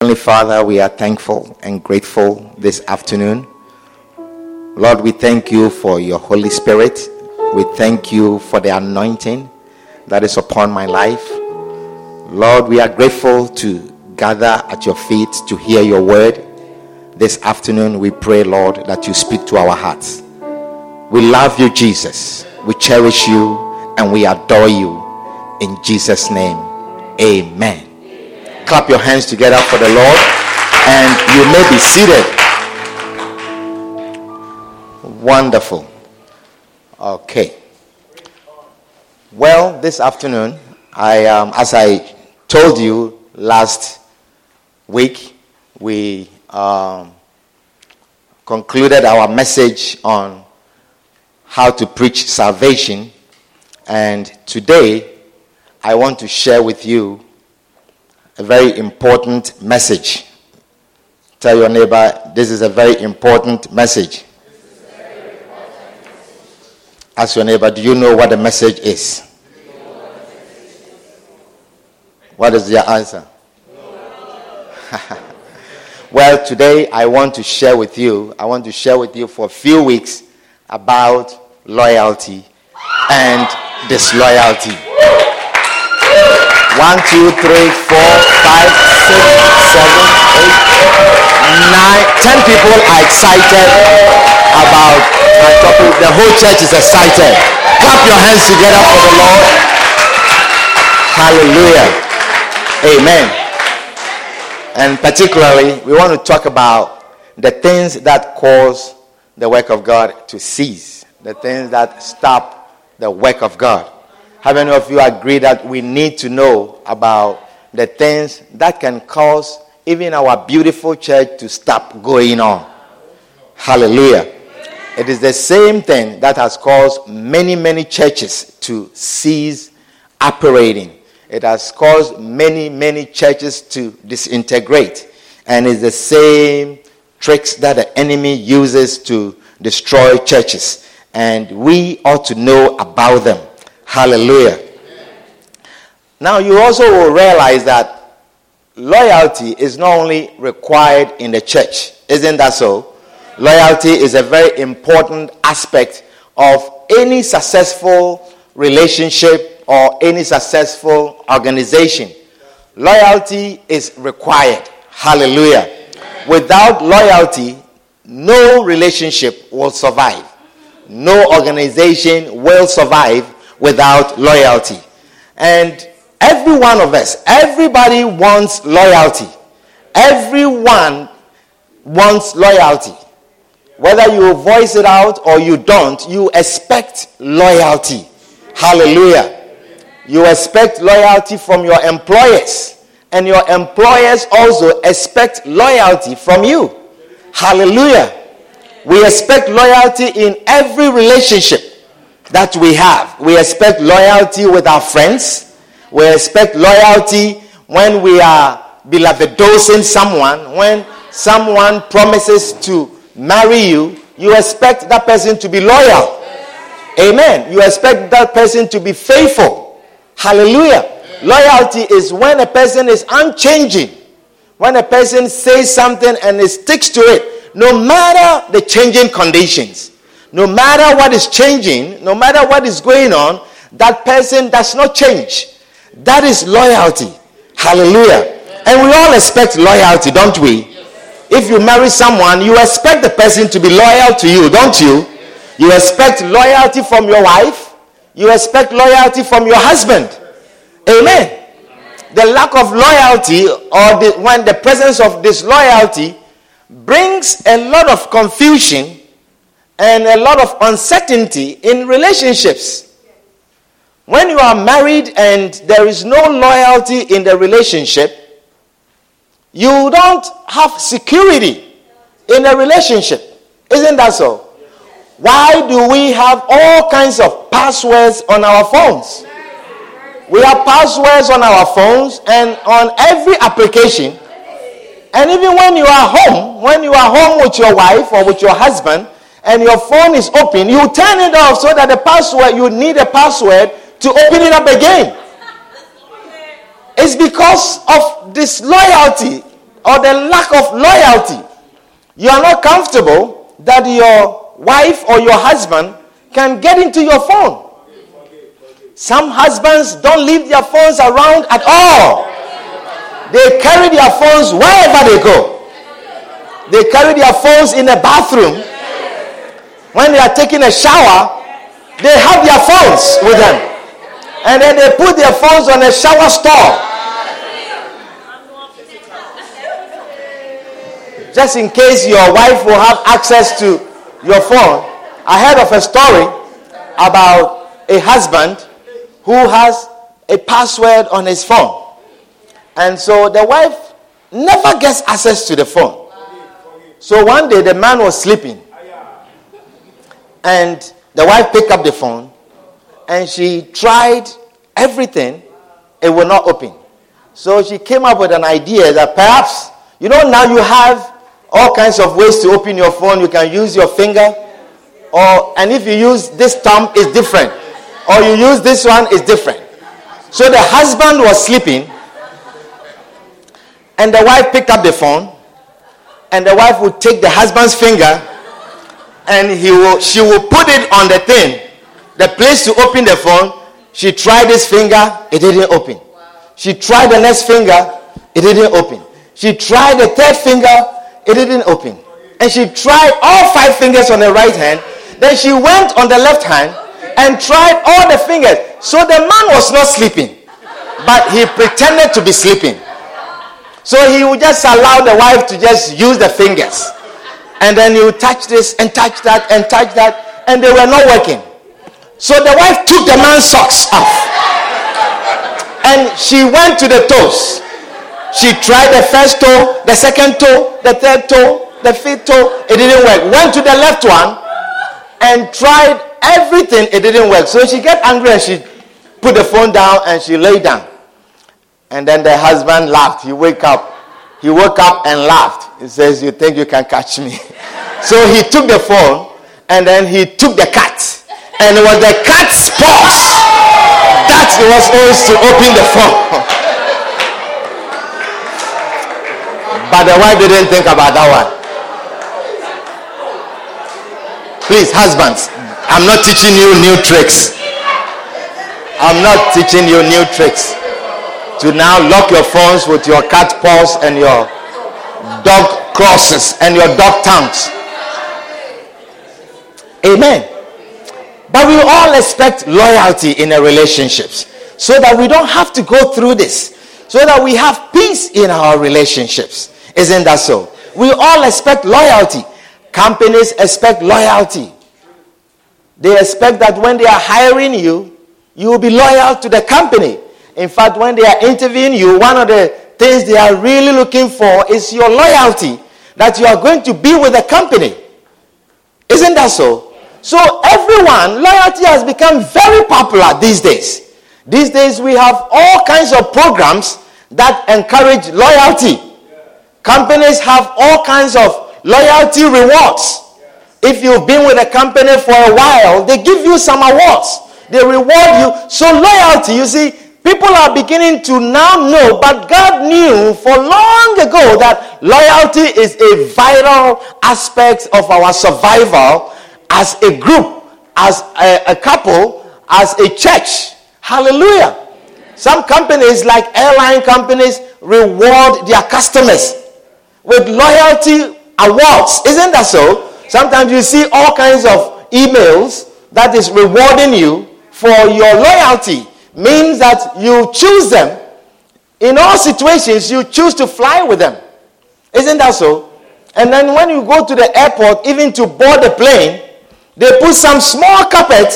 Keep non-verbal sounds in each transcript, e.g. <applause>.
Heavenly Father, we are thankful and grateful this afternoon. Lord, we thank you for your Holy Spirit. We thank you for the anointing that is upon my life. Lord, we are grateful to gather at your feet to hear your word. This afternoon, we pray, Lord, that you speak to our hearts. We love you, Jesus. We cherish you and we adore you. In Jesus' name, amen. Clap your hands together for the Lord and you may be seated. Wonderful. Okay. Well, this afternoon, I, um, as I told you last week, we um, concluded our message on how to preach salvation. And today, I want to share with you a very important message. Tell your neighbor, this is a very important message. Ask your neighbor, do you know what the message is? What is your answer? <laughs> well, today I want to share with you, I want to share with you for a few weeks about loyalty and disloyalty. One, two, three, four, five, six, seven, eight, nine, ten people are excited about our topic. The whole church is excited. Clap your hands together for the Lord. Hallelujah. Amen. And particularly, we want to talk about the things that cause the work of God to cease, the things that stop the work of God. How many of you agree that we need to know about the things that can cause even our beautiful church to stop going on? Hallelujah. It is the same thing that has caused many, many churches to cease operating. It has caused many, many churches to disintegrate. And it's the same tricks that the enemy uses to destroy churches. And we ought to know about them. Hallelujah. Now, you also will realize that loyalty is not only required in the church. Isn't that so? Loyalty is a very important aspect of any successful relationship or any successful organization. Loyalty is required. Hallelujah. Without loyalty, no relationship will survive. No organization will survive without loyalty. And every one of us, everybody wants loyalty. Everyone wants loyalty. Whether you voice it out or you don't, you expect loyalty. Hallelujah. You expect loyalty from your employers, and your employers also expect loyalty from you. Hallelujah. We expect loyalty in every relationship that we have. We expect loyalty with our friends. We expect loyalty when we are beloved dosing someone. When someone promises to marry you, you expect that person to be loyal. Amen. You expect that person to be faithful. Hallelujah. Loyalty is when a person is unchanging. When a person says something and it sticks to it, no matter the changing conditions, no matter what is changing, no matter what is going on, that person does not change. That is loyalty. Hallelujah. And we all expect loyalty, don't we? If you marry someone, you expect the person to be loyal to you, don't you? You expect loyalty from your wife. You expect loyalty from your husband. Amen. The lack of loyalty or the, when the presence of disloyalty brings a lot of confusion and a lot of uncertainty in relationships. when you are married and there is no loyalty in the relationship, you don't have security in a relationship. Isn't that so? Why do we have all kinds of passwords on our phones? We have passwords on our phones and on every application. And even when you are home, when you are home with your wife or with your husband, and your phone is open, you turn it off so that the password, you need a password to open it up again. It's because of disloyalty or the lack of loyalty. You are not comfortable that your wife or your husband can get into your phone. Some husbands don't leave their phones around at all. They carry their phones wherever they go. They carry their phones in the bathroom. When they are taking a shower, they have their phones with them. And then they put their phones on a shower stall. Just in case your wife will have access to your phone. I heard of a story about a husband who has a password on his phone. And so the wife never gets access to the phone. So one day the man was sleeping. And the wife picked up the phone and she tried everything, it will not open. So she came up with an idea that perhaps, you know, now you have all kinds of ways to open your phone. You can use your finger, or and if you use this thumb, it's different or you use this one is different. So the husband was sleeping, and the wife picked up the phone, and the wife would take the husband's finger, and he will, she will put it on the thing, the place to open the phone. She tried this finger, it didn't open. She tried the next finger, it didn't open. She tried the third finger, it didn't open. And she tried all five fingers on the right hand. Then she went on the left hand and tried all the fingers. So the man was not sleeping, but he pretended to be sleeping. So he would just allow the wife to just use the fingers. And then you touch this and touch that and touch that, and they were not working. So the wife took the man's socks off. And she went to the toes. She tried the first toe, the second toe, the third toe, the fifth toe. It didn't work. Went to the left one and tried everything, it didn't work. So she got angry and she put the phone down and she lay down. And then the husband laughed. He woke up. He woke up and laughed. He says, You think you can catch me? <laughs> so he took the phone and then he took the cat. And it was the cat's paws that was supposed to open the phone. <laughs> but the wife didn't think about that one. Please, husbands, I'm not teaching you new tricks. I'm not teaching you new tricks. To now lock your phones with your cat paws and your dog crosses and your dog tongues. Amen. But we all expect loyalty in our relationships so that we don't have to go through this, so that we have peace in our relationships. Isn't that so? We all expect loyalty. Companies expect loyalty. They expect that when they are hiring you, you will be loyal to the company. In fact, when they are interviewing you, one of the things they are really looking for is your loyalty, that you are going to be with the company. Isn't that so? So, everyone, loyalty has become very popular these days. These days, we have all kinds of programs that encourage loyalty. Companies have all kinds of loyalty rewards. If you've been with a company for a while, they give you some awards. They reward you. So loyalty, you see, people are beginning to now know, but God knew for long ago that loyalty is a vital aspect of our survival as a group, as a, a couple, as a church. Hallelujah. Some companies, like airline companies, reward their customers with loyalty awards. Isn't that so? Sometimes you see all kinds of emails that is rewarding you for your loyalty. Means that you choose them. In all situations, you choose to fly with them. Isn't that so? And then when you go to the airport, even to board the plane, they put some small carpet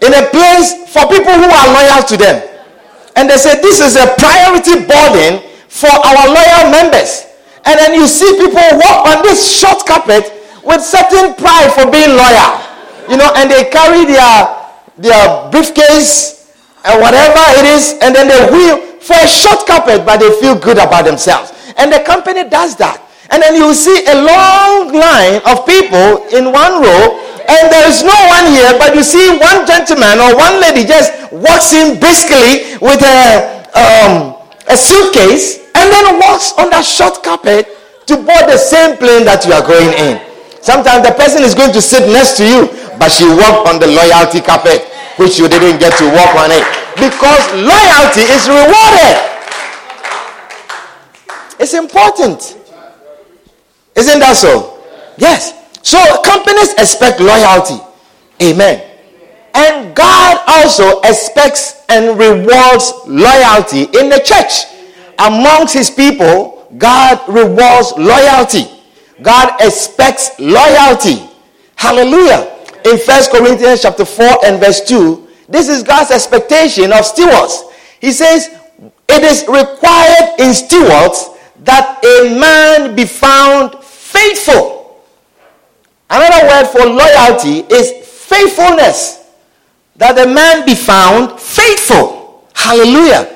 in a place for people who are loyal to them. And they say this is a priority boarding for our loyal members. And then you see people walk on this short carpet with certain pride for being loyal. You know, and they carry their their briefcase and whatever it is, and then they wheel for a short carpet, but they feel good about themselves. And the company does that. And then you see a long line of people in one row, and there is no one here, but you see one gentleman or one lady just walks in briskly with a, um, a suitcase and then walks on that short carpet to board the same plane that you are going in. Sometimes the person is going to sit next to you, but she walked on the loyalty carpet, which you didn't get to work on it. Because loyalty is rewarded. It's important. Isn't that so? Yes. So companies expect loyalty. Amen. And God also expects and rewards loyalty in the church. Amongst his people, God rewards loyalty. God expects loyalty. Hallelujah. In First Corinthians chapter 4 and verse 2, this is God's expectation of stewards. He says, It is required in stewards that a man be found faithful. Another word for loyalty is faithfulness. That a man be found faithful. Hallelujah.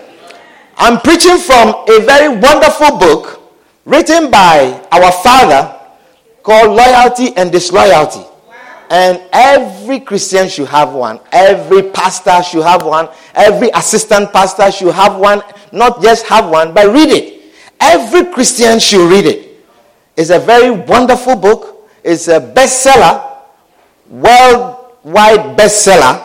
I'm preaching from a very wonderful book written by our father called Loyalty and Disloyalty. And every Christian should have one. Every pastor should have one. Every assistant pastor should have one. Not just have one, but read it. Every Christian should read it. It's a very wonderful book. It's a bestseller, worldwide bestseller,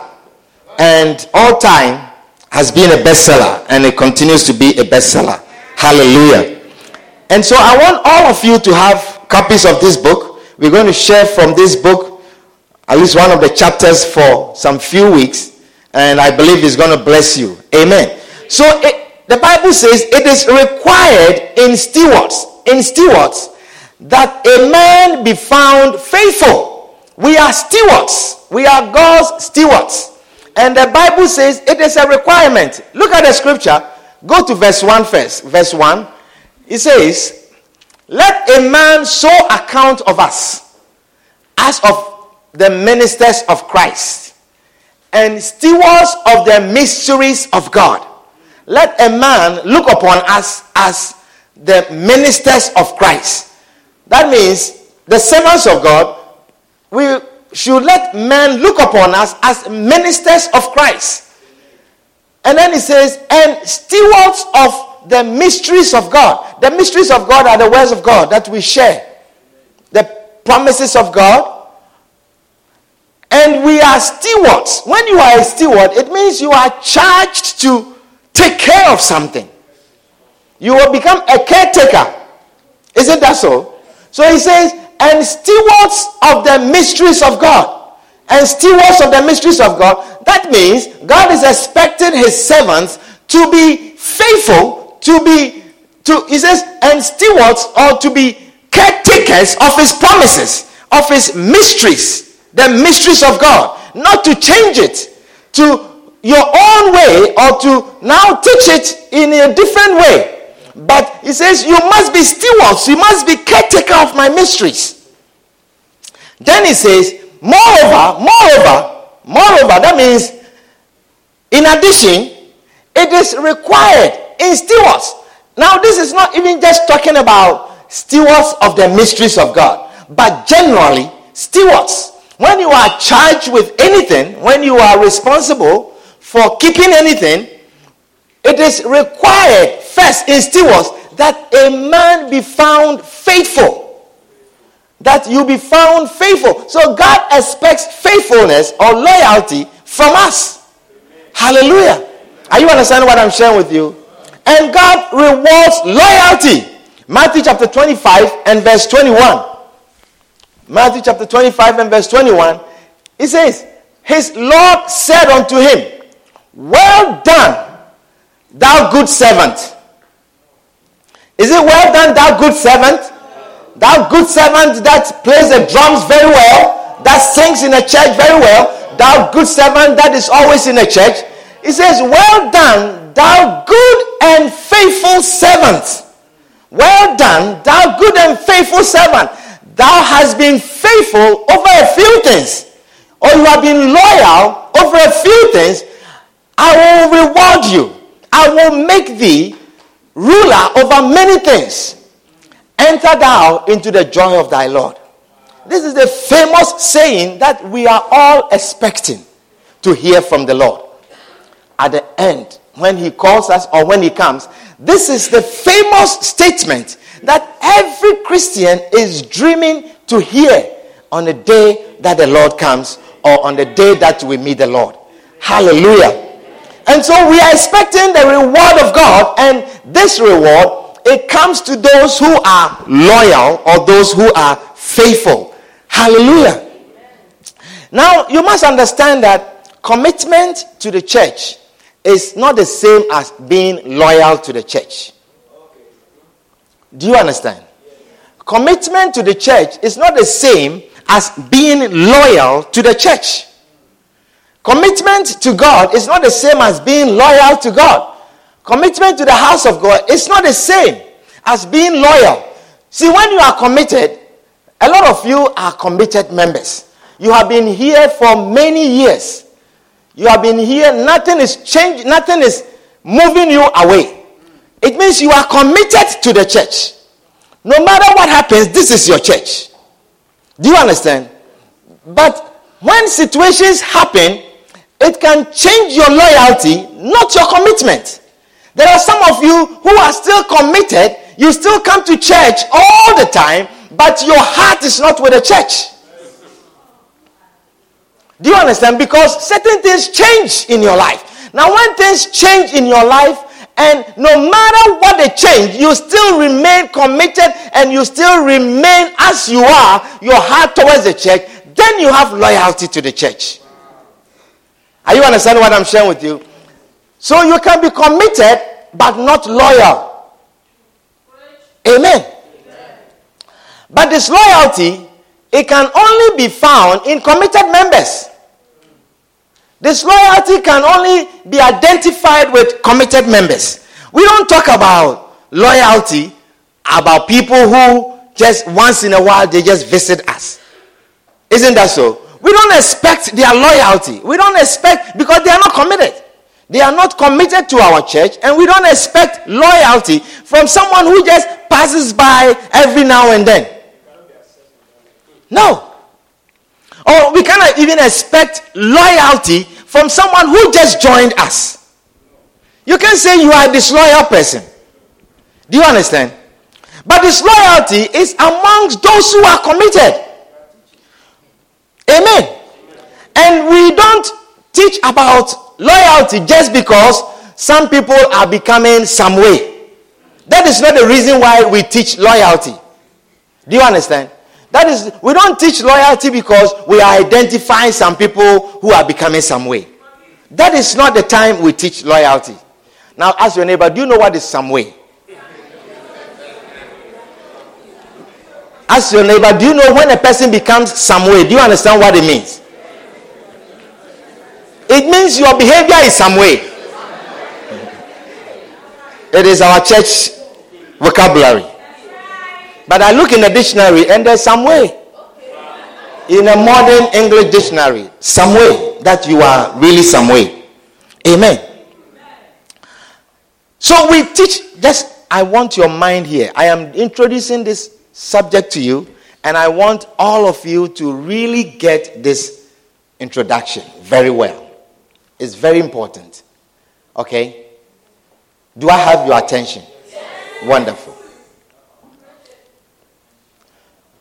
and all time has been a bestseller, and it continues to be a bestseller. Hallelujah. And so I want all of you to have copies of this book. We're going to share from this book at least one of the chapters for some few weeks, and I believe it's going to bless you. Amen. So it, the Bible says it is required in stewards, in stewards, that a man be found faithful. We are stewards. We are God's stewards. And the Bible says it is a requirement. Look at the scripture. Go to verse 1 first. Verse 1. It says, Let a man so account of us as of the ministers of Christ and stewards of the mysteries of God. Let a man look upon us as the ministers of Christ. That means the servants of God, we should let men look upon us as ministers of Christ. And then he says, and stewards of the mysteries of God. The mysteries of God are the words of God that we share, the promises of God, and we are stewards. When you are a steward, it means you are charged to take care of something. You will become a caretaker. Isn't that so? So he says, and stewards of the mysteries of God. And stewards of the mysteries of God. That means God is expecting his servants to be faithful, to be, to, he says, and stewards or to be caretakers of his promises, of his mysteries the mysteries of God, not to change it to your own way or to now teach it in a different way. But he says, You must be stewards, you must be caretaker of my mysteries. Then he says, Moreover, moreover, moreover, that means in addition, it is required in stewards. Now, this is not even just talking about stewards of the mysteries of God, but generally stewards when you are charged with anything, when you are responsible for keeping anything, it is required first in stewards that a man be found faithful. That you be found faithful. So God expects faithfulness or loyalty from us. Hallelujah. Are you understanding what I'm sharing with you? And God rewards loyalty. Matthew chapter 25 and verse 21. Matthew chapter 25 and verse 21, he says, His Lord said unto him, Well done, thou good servant. Is it well done, thou good servant? Thou good servant that plays the drums very well, that sings in the church very well, thou good servant that is always in the church. He says, Well done, thou good and faithful servant. Well done, thou good and faithful servant. Thou hast been faithful over a few things, or you have been loyal over a few things. I will reward you. I will make thee ruler over many things. Enter thou into the joy of thy Lord. This is the famous saying that we are all expecting to hear from the Lord. At the end, when he calls us or when he comes, this is the famous statement that every Christian is dreaming to hear on the day that the Lord comes or on the day that we meet the Lord. Hallelujah. And so we are expecting the reward of God, and this reward it comes to those who are loyal or those who are faithful. Hallelujah. Now, you must understand that commitment to the church is not the same as being loyal to the church. Do you understand? Commitment to the church is not the same as being loyal to the church. Commitment to God is not the same as being loyal to God. Commitment to the house of God is not the same as being loyal. See, when you are committed, a lot of you are committed members. You have been here for many years. You have been here, nothing is changing, nothing is moving you away. It means you are committed to the church. No matter what happens, this is your church. Do you understand? But when situations happen, it can change your loyalty, not your commitment. There are some of you who are still committed. You still come to church all the time, but your heart is not with the church. Do you understand? Because certain things change in your life. Now, when things change in your life, and no matter what they change, you still remain committed and you still remain as you are, your heart towards the church, then you have loyalty to the church. Are you understanding what I'm sharing with you? So you can be committed but not loyal. Amen. But this loyalty, it can only be found in committed members. This loyalty can only be identified with committed members. We don't talk about loyalty about people who just once in a while they just visit us. Isn't that so? We don't expect their loyalty. We don't expect because they are not committed. They are not committed to our church, and we don't expect loyalty from someone who just passes by every now and then. No. Or we cannot even expect loyalty from someone who just joined us. You can say you are a disloyal person. Do you understand? But disloyalty is amongst those who are committed. Amen. And we don't teach about loyalty just because some people are becoming some way. That is not the reason why we teach loyalty. Do you understand? That is, we don't teach loyalty because we are identifying some people who are becoming some way. That is not the time we teach loyalty. Now, ask your neighbor, do you know what is some way? Ask your neighbor, do you know when a person becomes some way? Do you understand what it means? It means your behavior is some way. It is our church vocabulary. But I look in the dictionary and there's some way. In a modern English dictionary, some way that you are really some way. Amen. So we teach, just I want your mind here. I am introducing this subject to you, and I want all of you to really get this introduction very well. It's very important. Okay? Do I have your attention? Wonderful.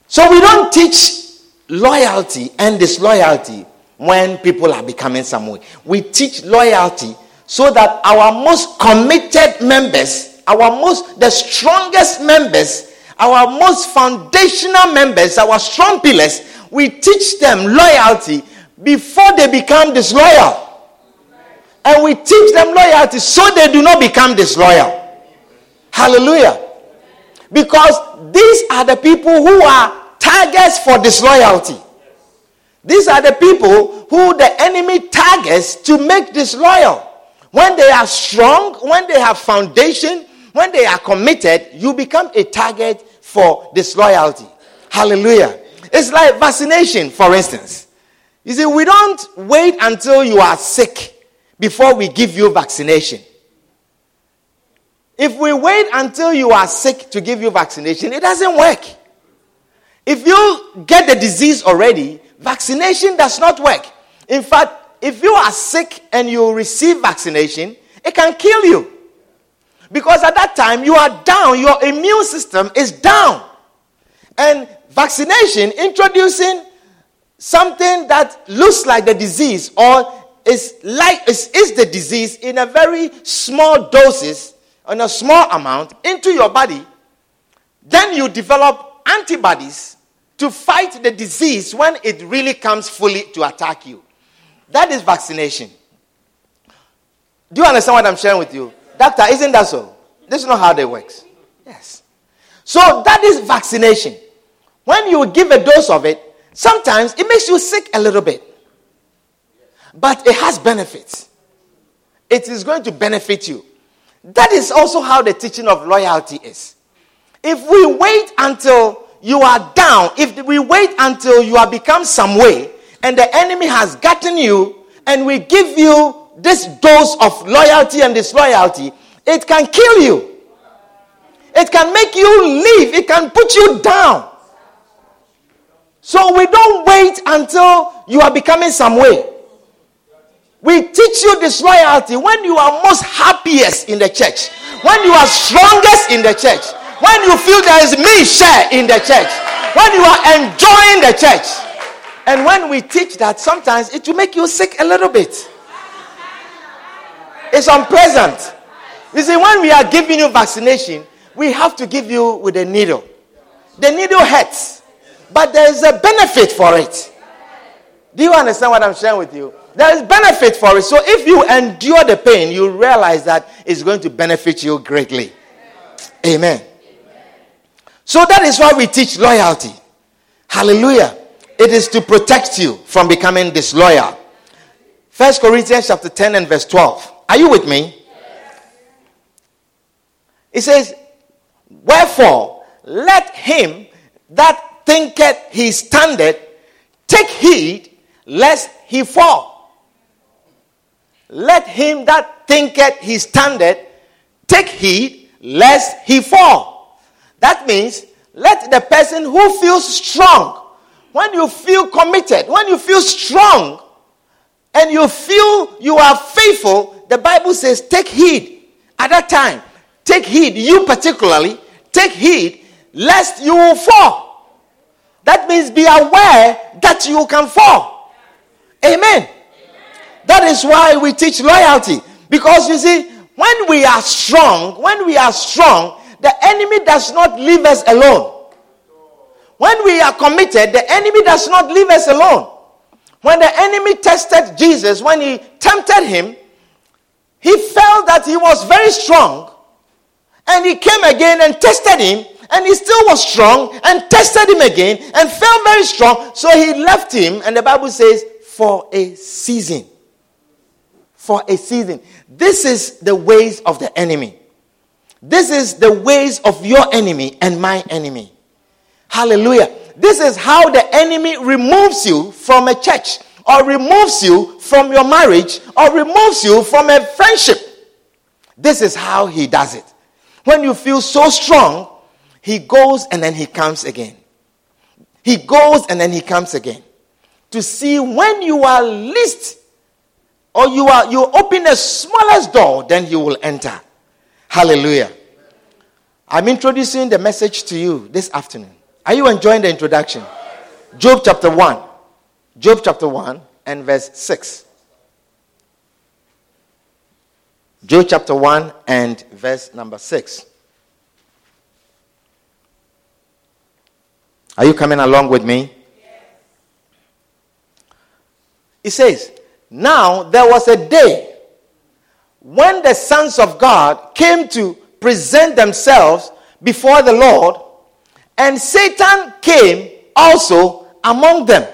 So we don't teach loyalty and disloyalty when people are becoming some way. We teach loyalty so that our most committed members, our most the strongest members our most foundational members, our strong pillars, we teach them loyalty before they become disloyal. And we teach them loyalty so they do not become disloyal. Hallelujah. Because these are the people who are targets for disloyalty. These are the people who the enemy targets to make disloyal. When they are strong, when they have foundation, when they are committed, you become a target for disloyalty. Hallelujah. It's like vaccination, for instance. You see, we don't wait until you are sick before we give you vaccination. If we wait until you are sick to give you vaccination, it doesn't work. If you get the disease already, vaccination does not work. In fact, if you are sick and you receive vaccination, it can kill you. Because at that time, you are down, your immune system is down. And vaccination, introducing something that looks like the disease or is like is, is the disease in a very small doses in a small amount into your body then you develop antibodies to fight the disease when it really comes fully to attack you. That is vaccination. Do you understand what i'm sharing with you? Doctor isn't that so? This is not how that works. Yes. So that is vaccination. When you give a dose of it sometimes it makes you sick a little bit. But it has benefits. It is going to benefit you. That is also how the teaching of loyalty is. If we wait until you are down, if we wait until you have become some way, and the enemy has gotten you, and we give you this dose of loyalty and disloyalty, it can kill you. It can make you leave. It can put you down. So we don't wait until you are becoming some way. We teach you disloyalty when you are most happiest in the church, when you are strongest in the church, when you feel there is me share in the church, when you are enjoying the church. And when we teach that, sometimes it will make you sick a little bit. It's unpleasant. You see, when we are giving you vaccination, we have to give you with a needle. The needle hurts, but there is a benefit for it. Do you understand what I'm sharing with you? There is benefit for it. So if you endure the pain, you realize that it's going to benefit you greatly. Amen. So that is why we teach loyalty. Hallelujah. It is to protect you from becoming disloyal. First Corinthians chapter 10 and verse 12. Are you with me? It says, Wherefore, let him that thinketh he standeth take heed lest he fall. Let him that thinketh he standeth take heed lest he fall. That means let the person who feels strong, when you feel committed, when you feel strong, and you feel you are faithful, the Bible says take heed at that time. Take heed, you particularly, take heed lest you will fall. That means be aware that you can fall. Amen. That is why we teach loyalty. Because you see, when we are strong, when we are strong, the enemy does not leave us alone. When we are committed, the enemy does not leave us alone. When the enemy tested Jesus, when he tempted him, he felt that he was very strong. And he came again and tested him, and he still was strong, and tested him again, and felt very strong. So he left him, and the Bible says, for a season for a season. This is the ways of the enemy. This is the ways of your enemy and my enemy. Hallelujah. This is how the enemy removes you from a church, or removes you from your marriage, or removes you from a friendship. This is how he does it. When you feel so strong, he goes and then he comes again. He goes and then he comes again to see when you are least or you are you open the smallest door, then you will enter. Hallelujah. I'm introducing the message to you this afternoon. Are you enjoying the introduction? Job chapter 1. Job chapter 1 and verse 6. Job chapter 1 and verse number 6. Are you coming along with me? It says, now, there was a day when the sons of God came to present themselves before the Lord, and Satan came also among them.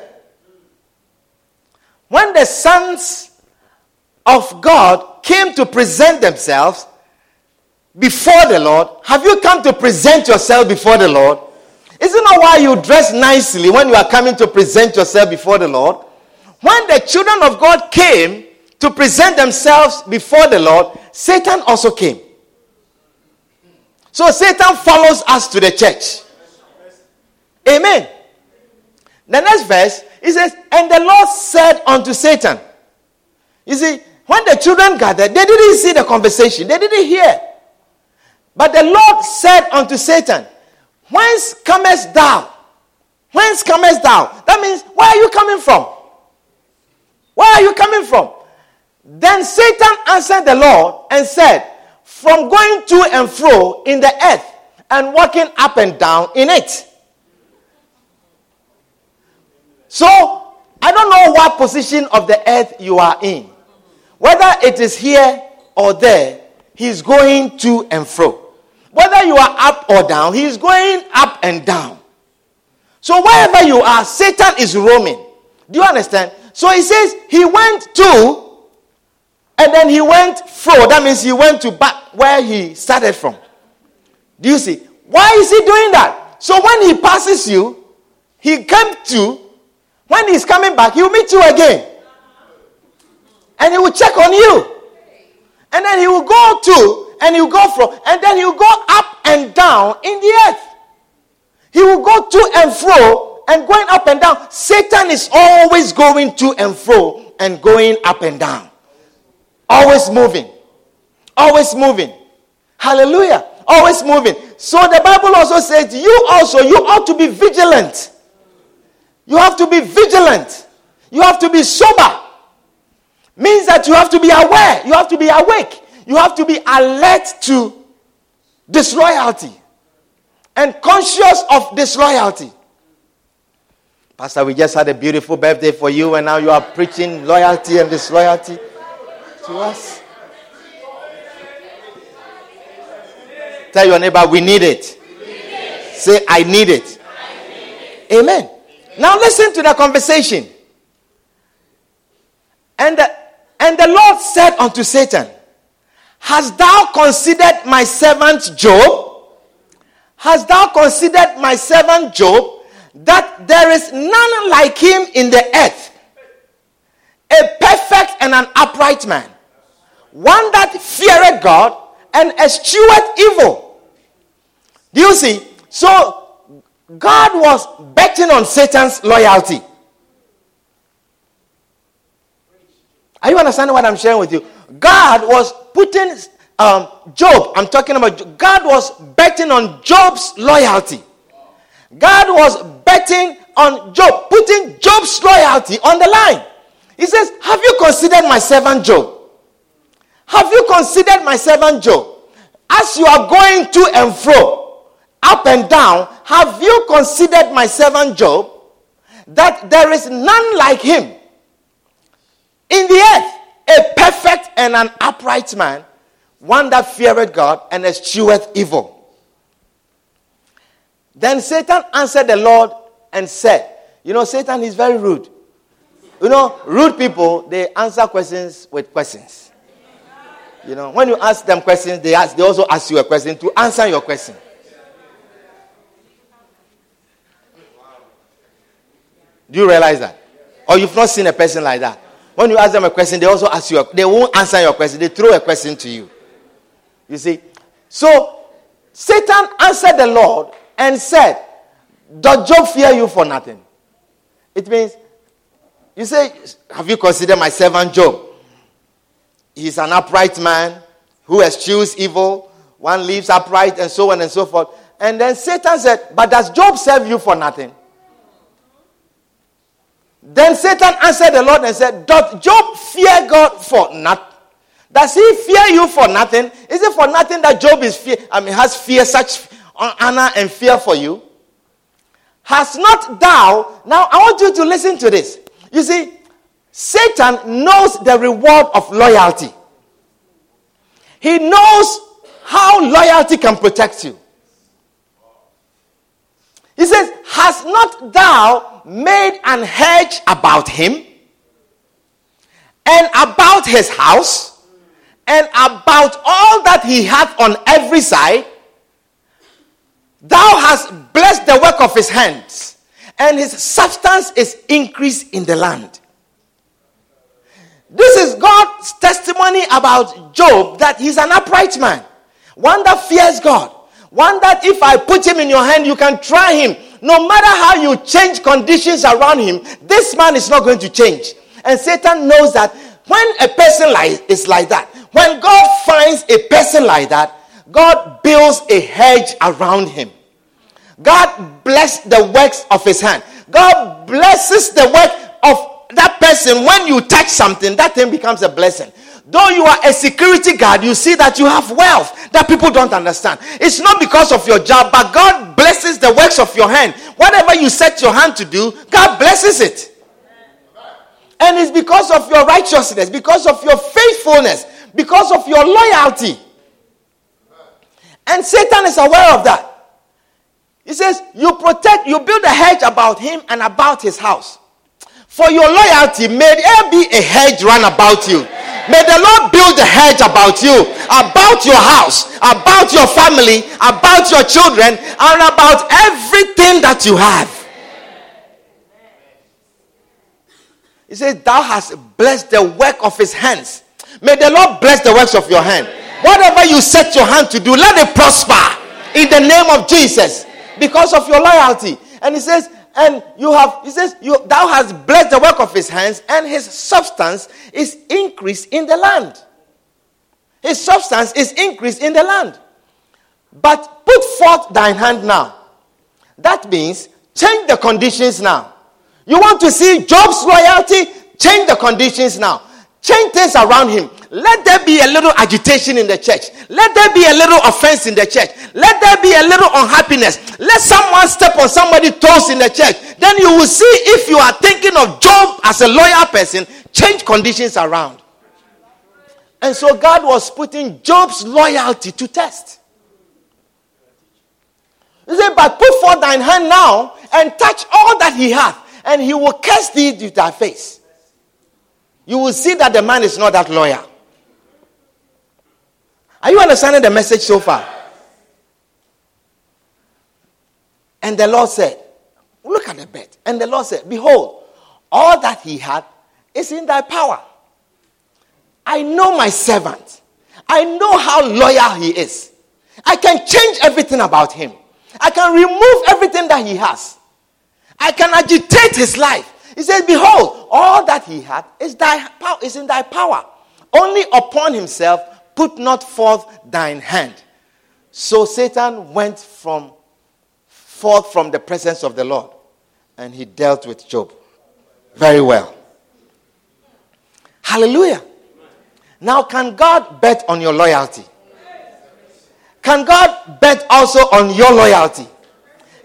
when the sons of God came to present themselves before the Lord, have you come to present yourself before the Lord? Isn't that why you dress nicely when you are coming to present yourself before the Lord? When the children of God came to present themselves before the Lord, Satan also came. So Satan follows us to the church. Amen. The next verse, he says, And the Lord said unto Satan, You see, when the children gathered, they didn't see the conversation, they didn't hear. But the Lord said unto Satan, Whence comest thou? Whence comest thou? That means, where are you coming from? Where are you coming from? Then Satan answered the Lord and said, From going to and fro in the earth and walking up and down in it. So, I don't know what position of the earth you are in. Whether it is here or there, he's going to and fro. Whether you are up or down, he's going up and down. So, wherever you are, Satan is roaming. Do you understand? So, he says he went to and then he went fro. That means he went to back where he started from. Do you see? Why is he doing that? So, when he passes you, he came to when he's coming back, he'll meet you again. And he will check on you. And then he will go to, and he'll go from, and then he'll go up and down in the earth. He will go to and fro and going up and down. Satan is always going to and fro and going up and down. Always moving. Always moving. Hallelujah. Always moving. So the Bible also says, you also, you ought to be vigilant. You have to be vigilant. You have to be sober. Means that you have to be aware. You have to be awake. You have to be alert to disloyalty and conscious of disloyalty. Pastor, we just had a beautiful birthday for you, and now you are preaching loyalty and disloyalty to us. Tell your neighbor, we need it. We need it. Say, I need it. I need it. Amen. Now listen to the conversation. And the, and the Lord said unto Satan, Hast thou considered my servant Job? Hast thou considered my servant Job, that there is none like him in the earth, a perfect and an upright man, one that feareth God and escheweth evil. Do you see? So God was betting on Satan's loyalty. Are you understanding what I'm sharing with you? God was putting um, Job, I'm talking about God was betting on Job's loyalty. God was betting on Job, putting Job's loyalty on the line. He says, Have you considered my servant Job? Have you considered my servant Job? As you are going to and fro, up and down, have you considered my servant Job that there is none like him in the earth, a perfect and an upright man, one that feareth God and escheweth evil? Then Satan answered the Lord and said, You know, Satan is very rude. You know, rude people, they answer questions with questions. You know, when you ask them questions, they, ask, they also ask you a question to answer your question. Do you realize that? Or you've not seen a person like that? When you ask them a question, they also ask you, a, they won't answer your question, they throw a question to you. You see? So, Satan answered the Lord and said, Does Job fear you for nothing? It means, you say, Have you considered my servant Job? He's an upright man who eschews evil, one lives upright, and so on and so forth. And then Satan said, But does Job serve you for nothing? Then Satan answered the Lord and said, Doth Job fear God for nothing? Does he fear you for nothing? Is it for nothing that Job is fear? I mean, has fear such honor and fear for you? Has not thou? Now I want you to listen to this. You see, Satan knows the reward of loyalty. He knows how loyalty can protect you. He says, Has not thou made an hedge about him? and about his house and about all that he hath on every side, thou hast blessed the work of his hands, and his substance is increased in the land. This is God's testimony about Job that he's an upright man, one that fears God, one that if I put him in your hand, you can try him. No matter how you change conditions around him, this man is not going to change. And Satan knows that when a person like, is like that, when God finds a person like that, God builds a hedge around him. God bless the works of his hand. God blesses the work of that person, when you touch something, that thing becomes a blessing. Though you are a security guard, you see that you have wealth that people don't understand. It's not because of your job, but God blesses the works of your hand. Whatever you set your hand to do, God blesses it. And it's because of your righteousness, because of your faithfulness, because of your loyalty. And Satan is aware of that. He says, You protect, you build a hedge about him and about his house. For your loyalty, may there be a hedge run about you. May the Lord build a hedge about you, about your house, about your family, about your children, and about everything that you have. He says, Thou hast blessed the work of his hands. May the Lord bless the works of your hand. Whatever you set your hand to do, let it prosper in the name of Jesus because of your loyalty. And he says, and you have, he says, you, thou hast blessed the work of his hands, and his substance is increased in the land. His substance is increased in the land. But put forth thine hand now. That means change the conditions now. You want to see Job's loyalty? Change the conditions now. Change things around him. Let there be a little agitation in the church. Let there be a little offense in the church. Let there be a little unhappiness. Let someone step on somebody's toes in the church. Then you will see if you are thinking of Job as a loyal person, change conditions around. And so God was putting Job's loyalty to test. He said, But put forth thine hand now and touch all that he hath, and he will curse thee with thy face you will see that the man is not that loyal. Are you understanding the message so far? And the Lord said, Look at the bed. And the Lord said, Behold, all that he had is in thy power. I know my servant. I know how loyal he is. I can change everything about him. I can remove everything that he has. I can agitate his life. He says, Behold, all that he had is, thy power, is in thy power. Only upon himself put not forth thine hand. So Satan went from forth from the presence of the Lord, and he dealt with Job very well. Hallelujah. Now, can God bet on your loyalty? Can God bet also on your loyalty?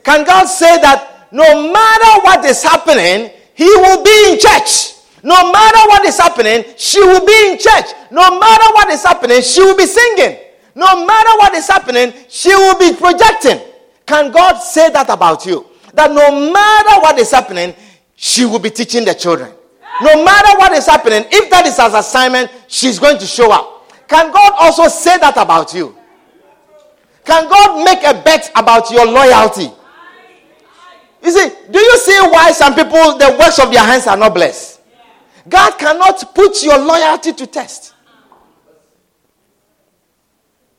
Can God say that no matter what is happening, he will be in church. No matter what is happening, she will be in church. No matter what is happening, she will be singing. No matter what is happening, she will be projecting. Can God say that about you? That no matter what is happening, she will be teaching the children. No matter what is happening, if that is her assignment, she's going to show up. Can God also say that about you? Can God make a bet about your loyalty? You see, do you see why some people, the works of their hands are not blessed? God cannot put your loyalty to test.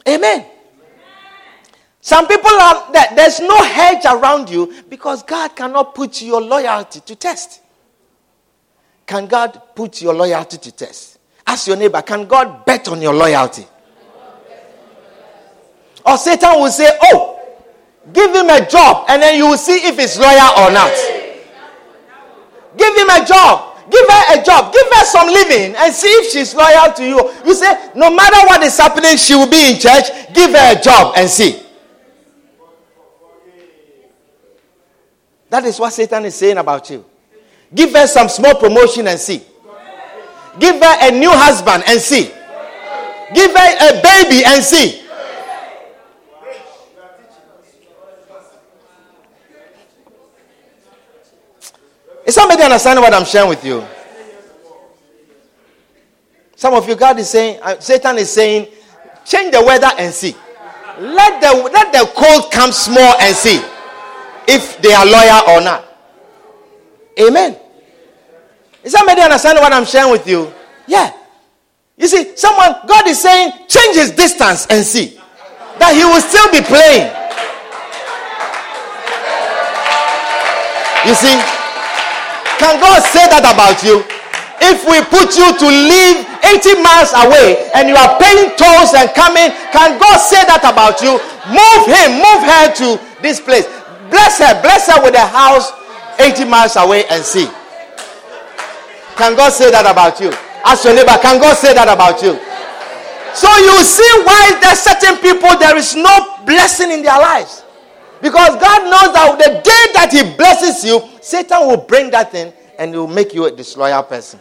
Amen. Some people are there's no hedge around you because God cannot put your loyalty to test. Can God put your loyalty to test? Ask your neighbor, can God bet on your loyalty? Or Satan will say, Oh, Give him a job and then you will see if he's loyal or not. Give him a job. Give her a job. Give her some living and see if she's loyal to you. You say, no matter what is happening, she will be in church. Give her a job and see. That is what Satan is saying about you. Give her some small promotion and see. Give her a new husband and see. Give her a baby and see. Is somebody understanding what I'm sharing with you? Some of you, God is saying, uh, Satan is saying, change the weather and see. Let the, let the cold come small and see if they are loyal or not. Amen. Is somebody understanding what I'm sharing with you? Yeah. You see, someone, God is saying, change his distance and see that he will still be playing. You see, can God say that about you? If we put you to live 80 miles away and you are paying tolls and coming, can God say that about you? Move him, move her to this place. Bless her, bless her with a house 80 miles away and see. Can God say that about you? Ask your neighbor, can God say that about you? So you see why there's certain people there is no blessing in their lives. Because God knows that the day that He blesses you, Satan will bring that in and will make you a disloyal person.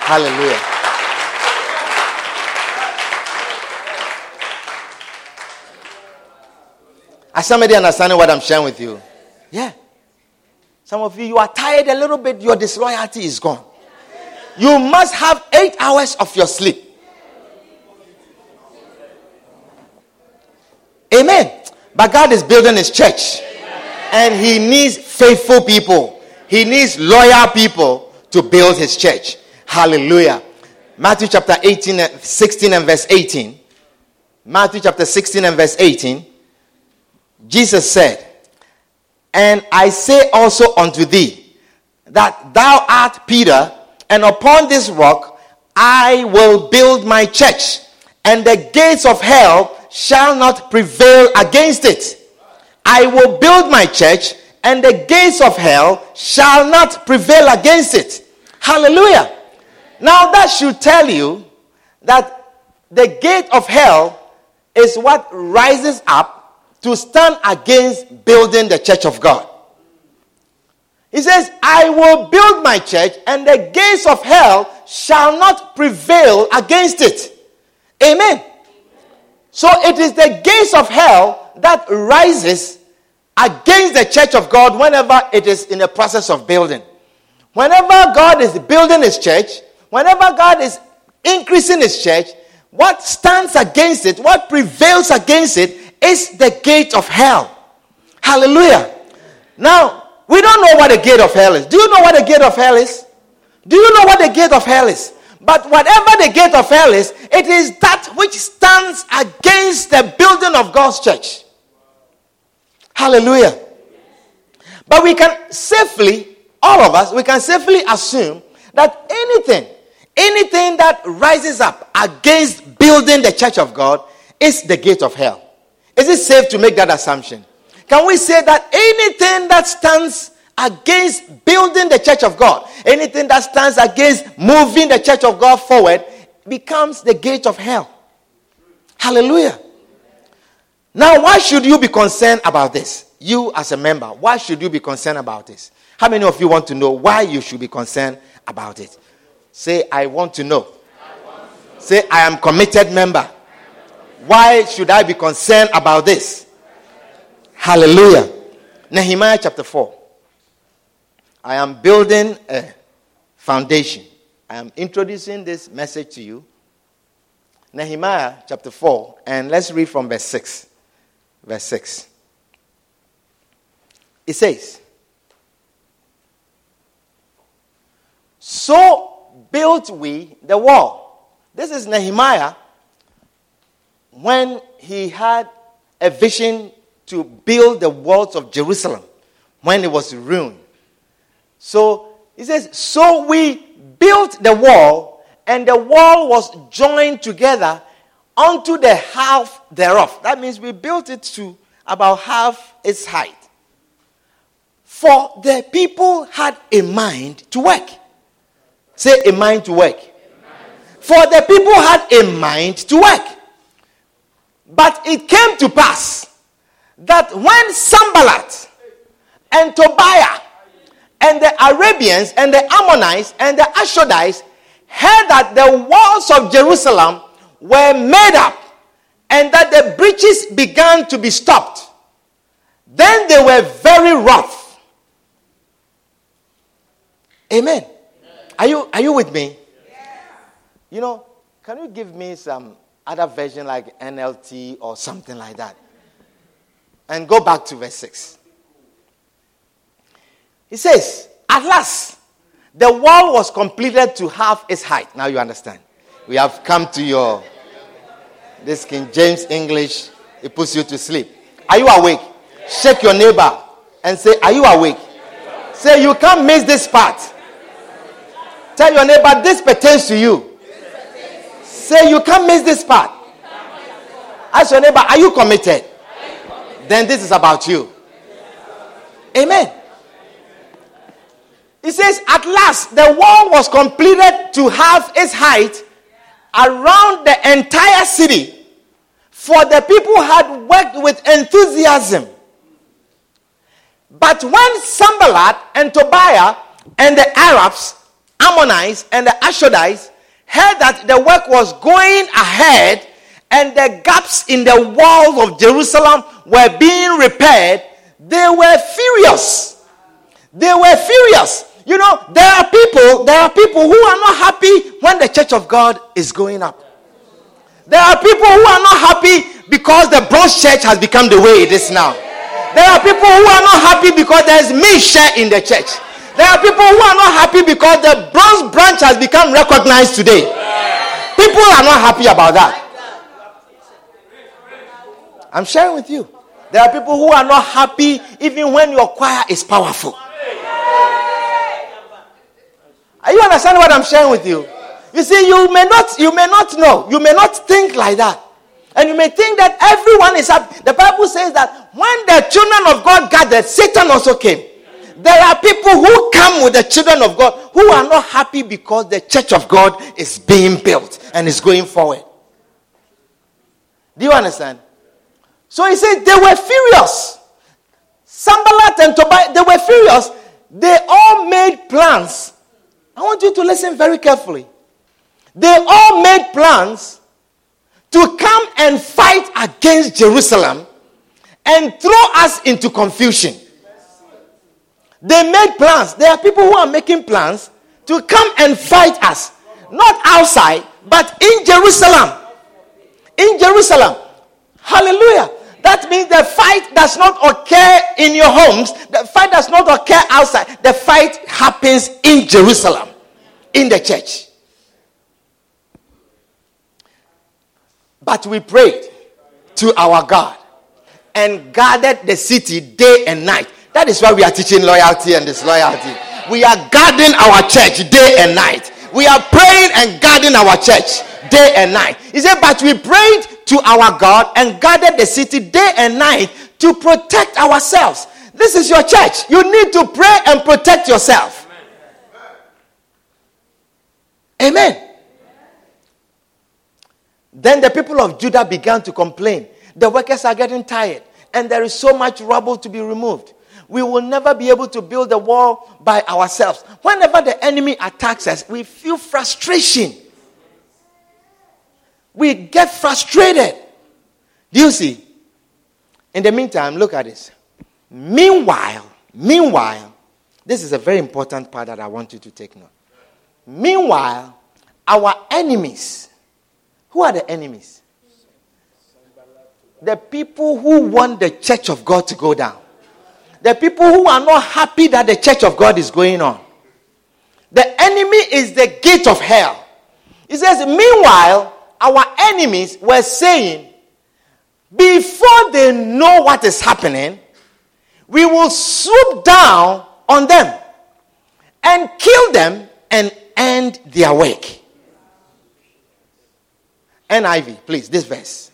Hallelujah. Are somebody understanding what I'm sharing with you? Yeah. Some of you, you are tired a little bit, your disloyalty is gone. You must have eight hours of your sleep. Amen. But God is building his church. And he needs faithful people. He needs loyal people to build his church. Hallelujah. Matthew chapter 18, 16 and verse 18. Matthew chapter 16 and verse 18. Jesus said, And I say also unto thee, that thou art Peter, and upon this rock I will build my church, and the gates of hell shall not prevail against it. I will build my church, and the gates of hell shall not prevail against it. Hallelujah. Now, that should tell you that the gate of hell is what rises up to stand against building the church of God. He says, I will build my church, and the gates of hell shall not prevail against it. Amen. So it is the gates of hell that rises against the church of God whenever it is in the process of building. Whenever God is building his church, whenever God is increasing his church, what stands against it, what prevails against it, is the gate of hell. Hallelujah. Now, we don't know what the gate of hell is. Do you know what the gate of hell is? Do you know what the gate of hell is? But whatever the gate of hell is, it is that which stands against the building of God's church. Hallelujah. But we can safely, all of us, we can safely assume that anything, anything that rises up against building the church of God is the gate of hell. Is it safe to make that assumption? Can we say that anything that stands against building the church of God, anything that stands against moving the church of God forward, becomes the gate of hell? Hallelujah. Now, why should you be concerned about this? You, as a member, why should you be concerned about this? How many of you want to know why you should be concerned about it? Say, I want to know. I want to know. Say, I am committed member. Why should I be concerned about this? Hallelujah. Nehemiah chapter 4. I am building a foundation. I am introducing this message to you. Nehemiah chapter 4, and let's read from verse 6. Verse 6. It says, So built we the wall. This is Nehemiah when he had a vision to build the walls of Jerusalem when it was ruined. So he says, So we built the wall, and the wall was joined together unto the half thereof. That means we built it to about half its height. For the people had a mind to work. Say a mind to work. For the people had a mind to work. But it came to pass that when Sanballat and Tobiah and the Arabians and the Ammonites and the Ashdodites heard that the walls of Jerusalem were made up and that the breaches began to be stopped, then they were very rough. Amen. Are you, are you with me? You know, can you give me some other version like NLT or something like that? And go back to verse 6. He says, At last, the wall was completed to half its height. Now you understand. We have come to your this King James English. It puts you to sleep. Are you awake? Shake your neighbor and say, Are you awake? Say, You can't miss this part. Tell your neighbor, This pertains to you. Say, You can't miss this part. Ask your neighbor, Are you committed? Then this is about you. Amen. He says, At last, the wall was completed to half its height around the entire city. For the people had worked with enthusiasm. But when Sanballat and Tobiah and the Arabs, Ammonites, and the Ashdodites heard that the work was going ahead and the gaps in the walls of Jerusalem were being repaired, they were furious. They were furious. You know, there are people, there are people who are not happy when the church of God is going up. There are people who are not happy because the bronze church has become the way it is now. There are people who are not happy because there's me share in the church. There are people who are not happy because the bronze branch has become recognized today. People are not happy about that. I'm sharing with you. There are people who are not happy even when your choir is powerful. Are you understanding what I'm sharing with you? You see, you may not, you may not know, you may not think like that. And you may think that everyone is happy. The Bible says that when the children of God gathered, Satan also came. There are people who come with the children of God who are not happy because the church of God is being built and is going forward. Do you understand? So he said they were furious. Sanballat and Tobiah, they were furious. They all made plans I want you to listen very carefully. They all made plans to come and fight against Jerusalem and throw us into confusion. They made plans. There are people who are making plans to come and fight us. Not outside, but in Jerusalem. In Jerusalem. Hallelujah. That means the fight does not occur in your homes. The fight does not occur outside. The fight happens in Jerusalem, in the church. But we prayed to our God and guarded the city day and night. That is why we are teaching loyalty and disloyalty. We are guarding our church day and night. We are praying and guarding our church day and night. He said, But we prayed to our God and guarded the city day and night to protect ourselves. This is your church. You need to pray and protect yourself. Amen. Then the people of Judah began to complain. The workers are getting tired, and there is so much rubble to be removed. We will never be able to build the wall by ourselves. Whenever the enemy attacks us, we feel frustration. We get frustrated. Do you see? In the meantime, look at this. Meanwhile, meanwhile, this is a very important part that I want you to take note. Meanwhile, our enemies, who are the enemies? The people who want the church of God to go down. The people who are not happy that the church of God is going on. The enemy is the gate of hell. He says, Meanwhile, our enemies were saying, before they know what is happening, we will swoop down on them and kill them and end their work. NIV, please, this verse.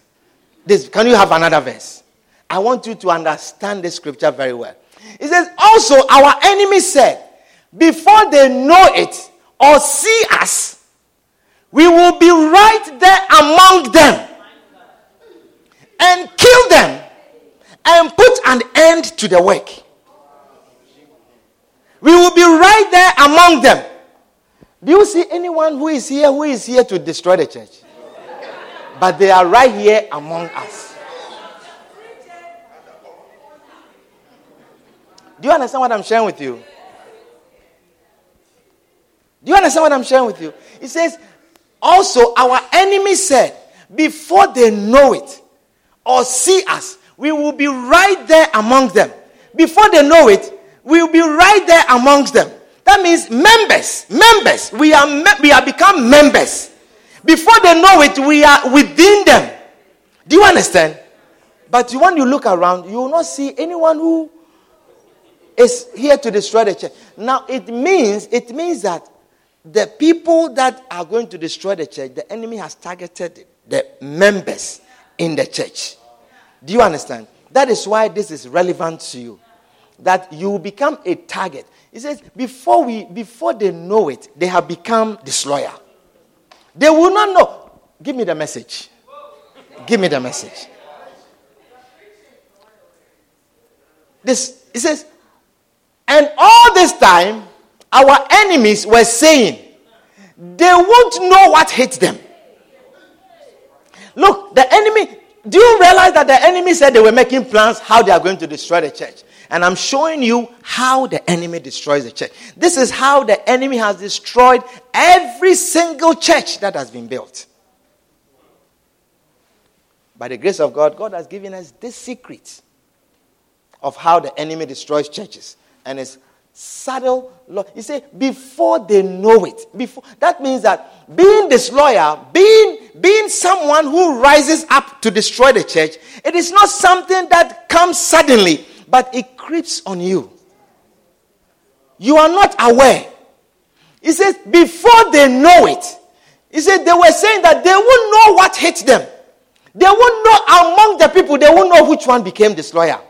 This, can you have another verse? I want you to understand this scripture very well. It says, Also, our enemies said, before they know it or see us, we will be right there among them and kill them and put an end to the work. We will be right there among them. Do you see anyone who is here who is here to destroy the church? But they are right here among us. Do you understand what I'm sharing with you? Do you understand what I'm sharing with you? It says, also, our enemy said, before they know it or see us, we will be right there among them. Before they know it, we will be right there amongst them. That means members, members. We are me- we are become members. Before they know it, we are within them. Do you understand? But when you look around, you will not see anyone who is here to destroy the church. Now it means it means that the people that are going to destroy the church, the enemy has targeted the members in the church. Do you understand? That is why this is relevant to you. That you become a target. He says, before we before they know it, they have become disloyal. They will not know. Give me the message. Give me the message. This he says, and all this time, our enemies were saying, they won't know what hit them. Look, the enemy, do you realize that the enemy said they were making plans how they are going to destroy the church? And I'm showing you how the enemy destroys the church. This is how the enemy has destroyed every single church that has been built. By the grace of God, God has given us this secret of how the enemy destroys churches. And it's subtle law. You say before they know it. Before that means that being disloyal, being being someone who rises up to destroy the church, it is not something that comes suddenly, but it creeps on you. You are not aware. He says before they know it. He said they were saying that they won't know what hit them. They won't know among the people, they won't know which one became disloyal.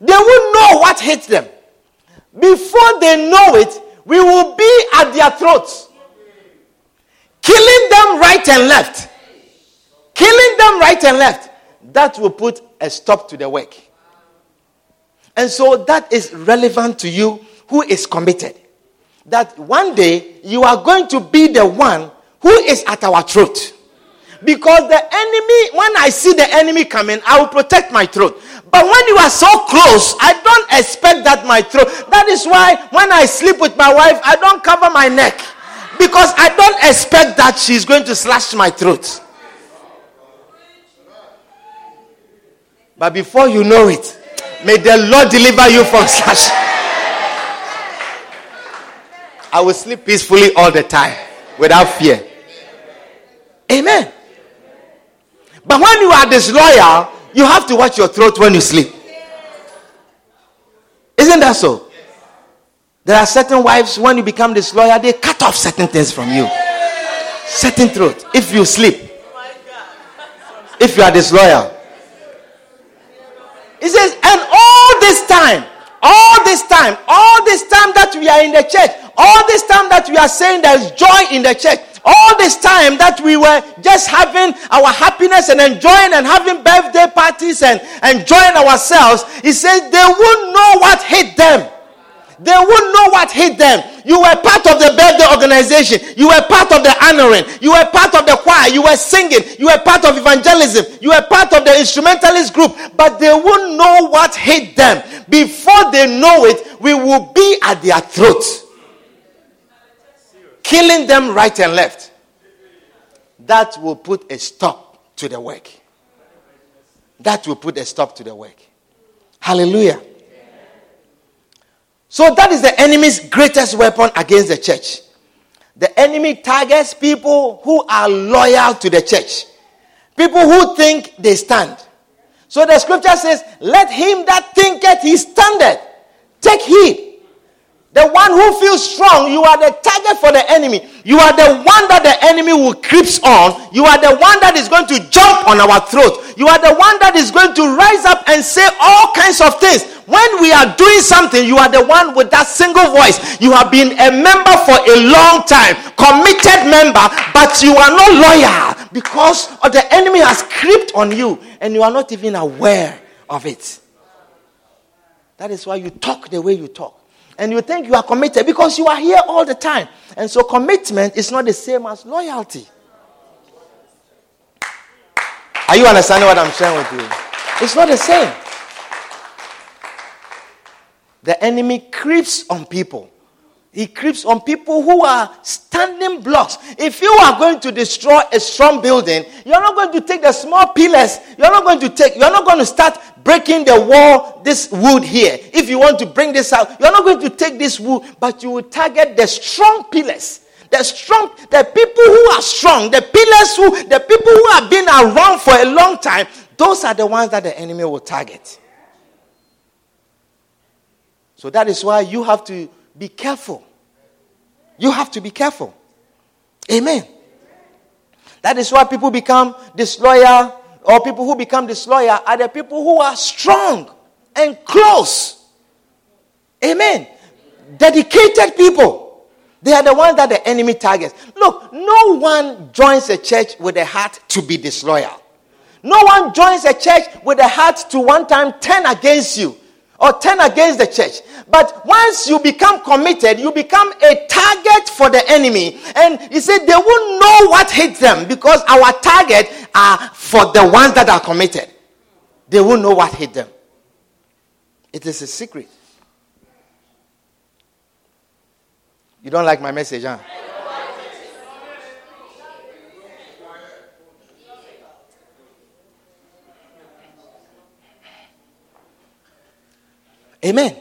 They won't know what hit them. Before they know it, we will be at their throats, killing them right and left. Killing them right and left. That will put a stop to the work. And so that is relevant to you who is committed. That one day you are going to be the one who is at our throat. Because the enemy, when I see the enemy coming, I will protect my throat. But when you are so close, I don't expect that my throat. That is why when I sleep with my wife, I don't cover my neck. Because I don't expect that she's going to slash my throat. But before you know it, may the Lord deliver you from <laughs> slash. I will sleep peacefully all the time without fear. Amen. But when you are disloyal, you have to watch your throat when you sleep. Isn't that so? There are certain wives, when you become disloyal, they cut off certain things from you. Certain throat. If you sleep, if you are disloyal. He says, and all this time, all this time, all this time that we are in the church, all this time that we are saying there's joy in the church, all this time that we were just having our happiness and enjoying and having birthday parties and enjoying ourselves, he says they won't know what hit them. They won't know what hit them. You were part of the birthday organization. You were part of the honoring. You were part of the choir. You were singing. You were part of evangelism. You were part of the instrumentalist group. But they won't know what hit them. Before they know it, we will be at their throats killing them right and left. That will put a stop to the work. That will put a stop to the work. Hallelujah. So that is the enemy's greatest weapon against the church. The enemy targets people who are loyal to the church. People who think they stand. So the scripture says, Let him that thinketh he standeth take heed the one who feels strong, you are the target for the enemy. You are the one that the enemy will creeps on. You are the one that is going to jump on our throat. You are the one that is going to rise up and say all kinds of things. When we are doing something, you are the one with that single voice. You have been a member for a long time, committed member, but you are not loyal because the enemy has creeped on you and you are not even aware of it. That is why you talk the way you talk and you think you are committed because you are here all the time. And so commitment is not the same as loyalty. Are you understanding what I'm sharing with you? It's not the same. The enemy creeps on people. He creeps on people who are standing blocks. If you are going to destroy a strong building, you're not going to take the small pillars. You're not going to take, you're not going to start breaking the wall, this wood here. If you want to bring this out, you're not going to take this wood, but you will target the strong pillars. The strong, the people who are strong, the pillars who, the people who have been around for a long time, those are the ones that the enemy will target. So that is why you have to be careful. You have to be careful. Amen. That is why people become disloyal, or people who become disloyal are the people who are strong and close. Amen. Dedicated people. They are the ones that the enemy targets. Look, no one joins a church with a heart to be disloyal. No one joins a church with a heart to one time turn against you or turn against the church. But once you become committed, you become a target for the enemy. And he said they won't know what hit them because our target are for the ones that are committed. They won't know what hit them. It is a secret. You don't like my message, huh? Amen.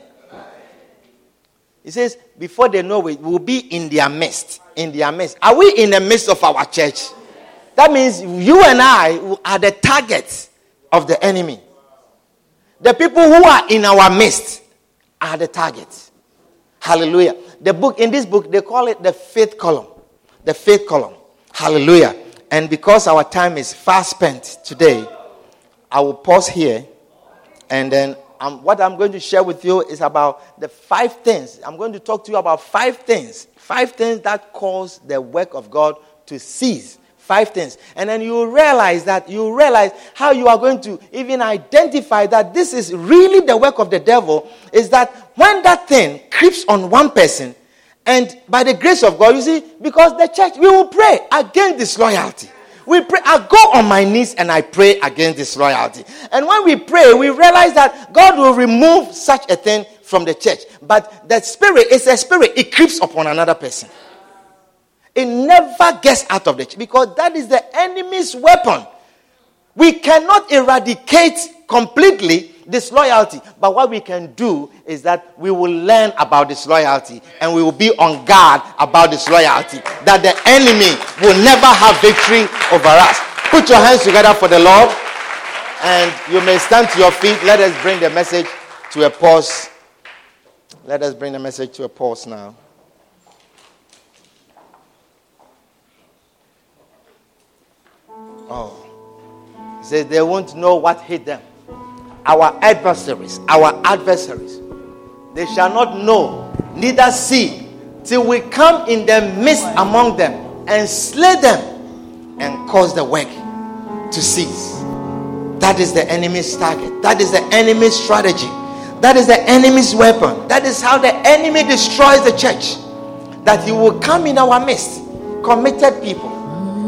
He says, before they know it, we'll be in their midst. In their midst. Are we in the midst of our church? That means you and I are the targets of the enemy. The people who are in our midst are the targets. Hallelujah. The book, in this book, they call it the fifth column. The fifth column. Hallelujah. And because our time is fast spent today, I will pause here and then what I'm going to share with you is about the five things. I'm going to talk to you about five things. Five things that cause the work of God to cease. Five things. And then you realize that you realize how you are going to even identify that this is really the work of the devil is that when that thing creeps on one person, and by the grace of God, you see, because the church, we will pray against disloyalty. We pray. I go on my knees and I pray against disloyalty. And when we pray, we realize that God will remove such a thing from the church. But that spirit is a spirit, it creeps upon another person. It never gets out of the church because that is the enemy's weapon. We cannot eradicate completely disloyalty. But what we can do is that we will learn about disloyalty and we will be on guard about disloyalty. That the enemy will never have victory over us. Put your hands together for the Lord and you may stand to your feet. Let us bring the message to a pause. Let us bring the message to a pause now. Oh. He says they won't know what hit them our adversaries, our adversaries, they shall not know, neither see, till we come in the midst among them and slay them and cause the work to cease. That is the enemy's target. That is the enemy's strategy. That is the enemy's weapon. That is how the enemy destroys the church. That he will come in our midst, committed people,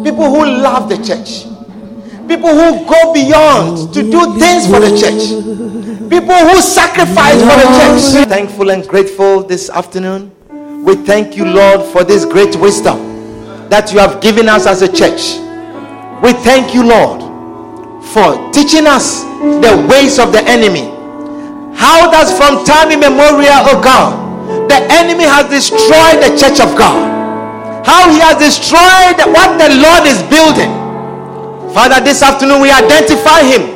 people who love the church, People who go beyond to do things for the church. People who sacrifice for the church. Thankful and grateful this afternoon. We thank you, Lord, for this great wisdom that you have given us as a church. We thank you, Lord, for teaching us the ways of the enemy. How does from time immemorial, oh God, the enemy has destroyed the church of God. How he has destroyed what the Lord is building Father, this afternoon we identify him.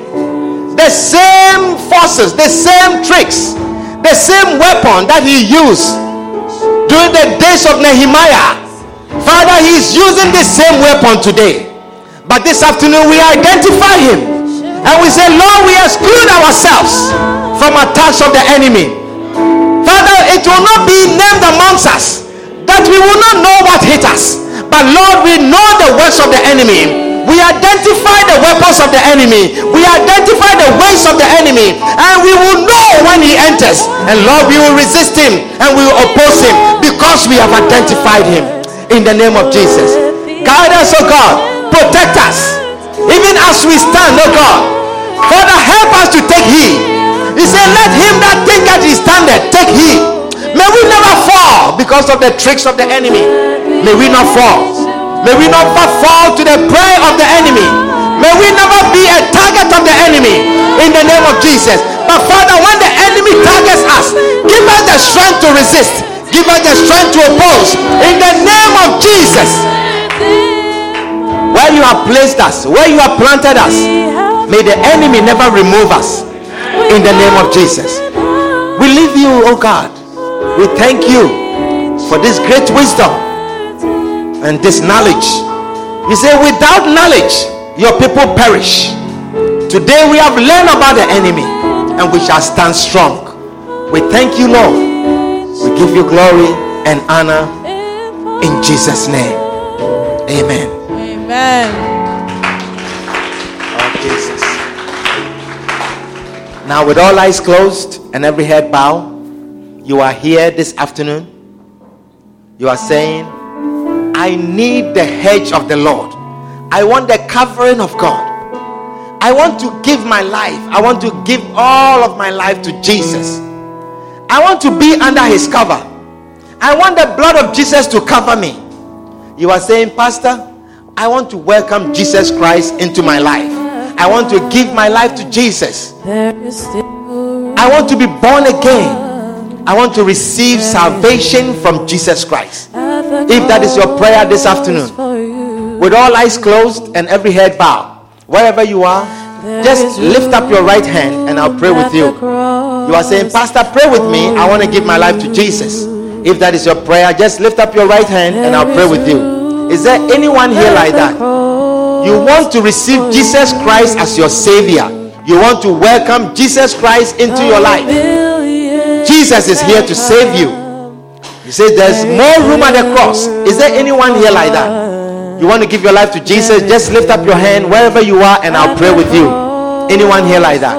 The same forces, the same tricks, the same weapon that he used during the days of Nehemiah. Father, he is using the same weapon today. But this afternoon we identify him and we say, Lord, we exclude ourselves from attacks of the enemy. Father, it will not be named amongst us that we will not know what hit us. But Lord, we know the works of the enemy we identify the weapons of the enemy. We identify the ways of the enemy. And we will know when he enters. And Lord, we will resist him and we will oppose him because we have identified him. In the name of Jesus. Guide us, oh God. Protect us. Even as we stand, oh God. Father, help us to take heed. He said, Let him that think that he standeth take heed May we never fall because of the tricks of the enemy. May we not fall. May we not fall to the prey of the enemy. May we never be a target of the enemy in the name of Jesus. But Father, when the enemy targets us, give us the strength to resist. Give us the strength to oppose in the name of Jesus. Where you have placed us, where you have planted us, may the enemy never remove us in the name of Jesus. We leave you, oh God. We thank you for this great wisdom and this knowledge. You say, without knowledge, your people perish. Today we have learned about the enemy and we shall stand strong. We thank you, Lord. We give you glory and honor in Jesus' name. Amen. Amen. of Jesus. Now, with all eyes closed and every head bowed, you are here this afternoon. You are saying, I need the hedge of the Lord. I want the covering of God. I want to give my life. I want to give all of my life to Jesus. I want to be under his cover. I want the blood of Jesus to cover me. You are saying, Pastor, I want to welcome Jesus Christ into my life. I want to give my life to Jesus. I want to be born again. I want to receive salvation from Jesus Christ. If that is your prayer this afternoon, with all eyes closed and every head bowed, wherever you are, just lift up your right hand and I'll pray with you. You are saying, Pastor, pray with me. I want to give my life to Jesus. If that is your prayer, just lift up your right hand and I'll pray with you. Is there anyone here like that? You want to receive Jesus Christ as your Savior. You want to welcome Jesus Christ into your life. Jesus is here to save you. He says there's more room at the cross. Is there anyone here like that? You want to give your life to Jesus? Just lift up your hand wherever you are and I'll pray with you. Anyone here like that?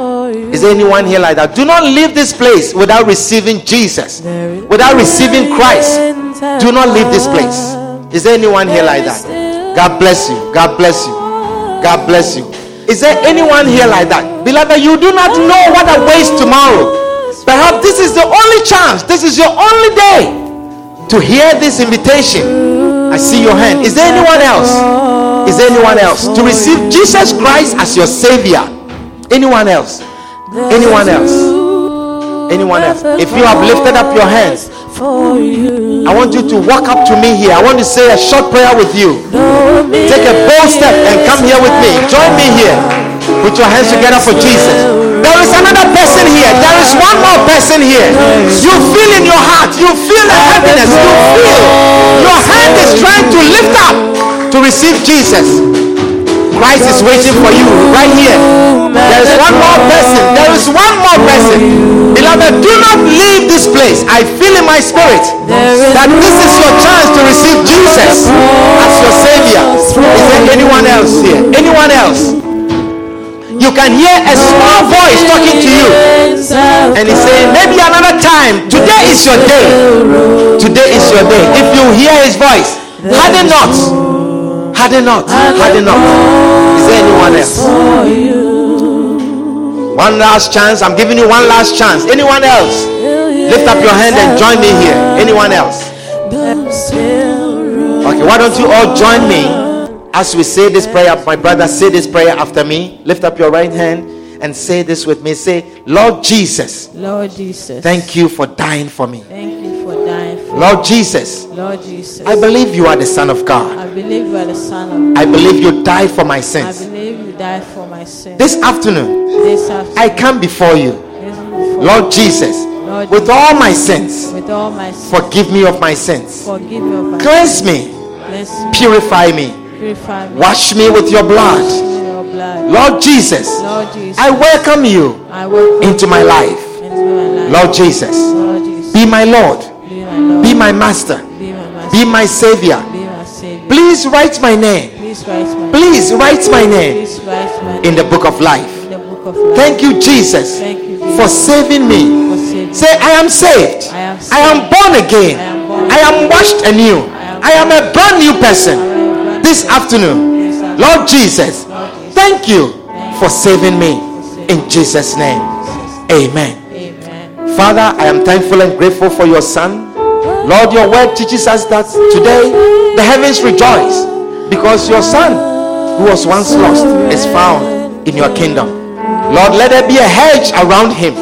Is there anyone here like that? Do not leave this place without receiving Jesus, without receiving Christ. Do not leave this place. Is there anyone here like that? God bless you. God bless you. God bless you. Is there anyone here like that? Beloved, you do not know what awaits tomorrow. Perhaps this is the only chance, this is your only day to hear this invitation. I see your hand. Is there anyone else? Is there anyone else? To receive Jesus Christ as your Savior. Anyone else? Anyone else? Anyone else? If you have lifted up your hands. I want you to walk up to me here. I want to say a short prayer with you. Take a bold step and come here with me. Join me here. Put your hands together for Jesus. There is another person here. There is one more person here. You feel in your heart. You feel the heaviness. You feel your hand is trying to lift up to receive Jesus. Christ is waiting for you right here. There is one more person. There is one more person. Beloved, do not leave this place. I feel in my spirit that this is your chance to receive Jesus as your Savior. Is there anyone else here? Anyone else? You can hear a small voice talking to you. And he's saying, maybe another time. Today is your day. Today is your day. If you hear his voice, harden not. Harden not. Harden not. Is there anyone else? One last chance. I'm giving you one last chance. Anyone else? Lift up your hand and join me here. Anyone else? Okay, why don't you all join me as we say this prayer? My brother, say this prayer after me. Lift up your right hand and say this with me. Say, Lord Jesus, Lord Jesus. thank you for dying for me. Thank you for dying for Lord Jesus, Lord Jesus. I believe you are the Son of God. I believe you are the Son of God. I believe you died for my sins. I believe you died for my sins. This afternoon, This afternoon, I come before you, before Lord Jesus, Lord with all my sins. with all my sins. Forgive me of my sins. Forgive me of my Cleanse me, Cleanse me, purify me, purify me. wash me with your blood. Wash me in your blood. Lord Jesus, Lord Jesus. I welcome you I welcome into my life. into my life. Lord Jesus, Lord Jesus. be my Lord, Be my Lord. be my master, Be my master. be my savior. Be savior. Please write my name. Please write my Please write my name in the book of life. book of life. Thank you, Jesus, Thank you for saving me. for saving Say, I am saved. I am I am born again. I am born I am washed anew. I am a brand new person this afternoon. Lord Jesus, thank you for saving me in Jesus' name. Amen. Father, I am thankful and grateful for your Son. Lord, your word teaches us that today the heavens rejoice because your Son, who was once lost, is found in your kingdom. Lord, let there be a hedge around him.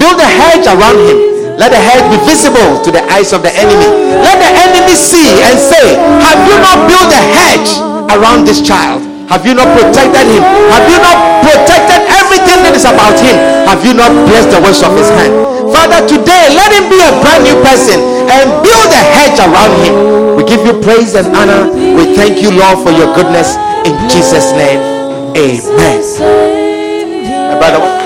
Build a hedge around him. Let the hedge be visible to the eyes of the enemy. Let the enemy see and say, Have you not built a hedge around this child? Have you not protected him? Have you not protected everything that is about him? Have you not blessed the works of his hand? Father, today let him be a brand new person and build a hedge around him. We give you praise and honor. We thank you, Lord, for your goodness. In Jesus' name, amen. My brother,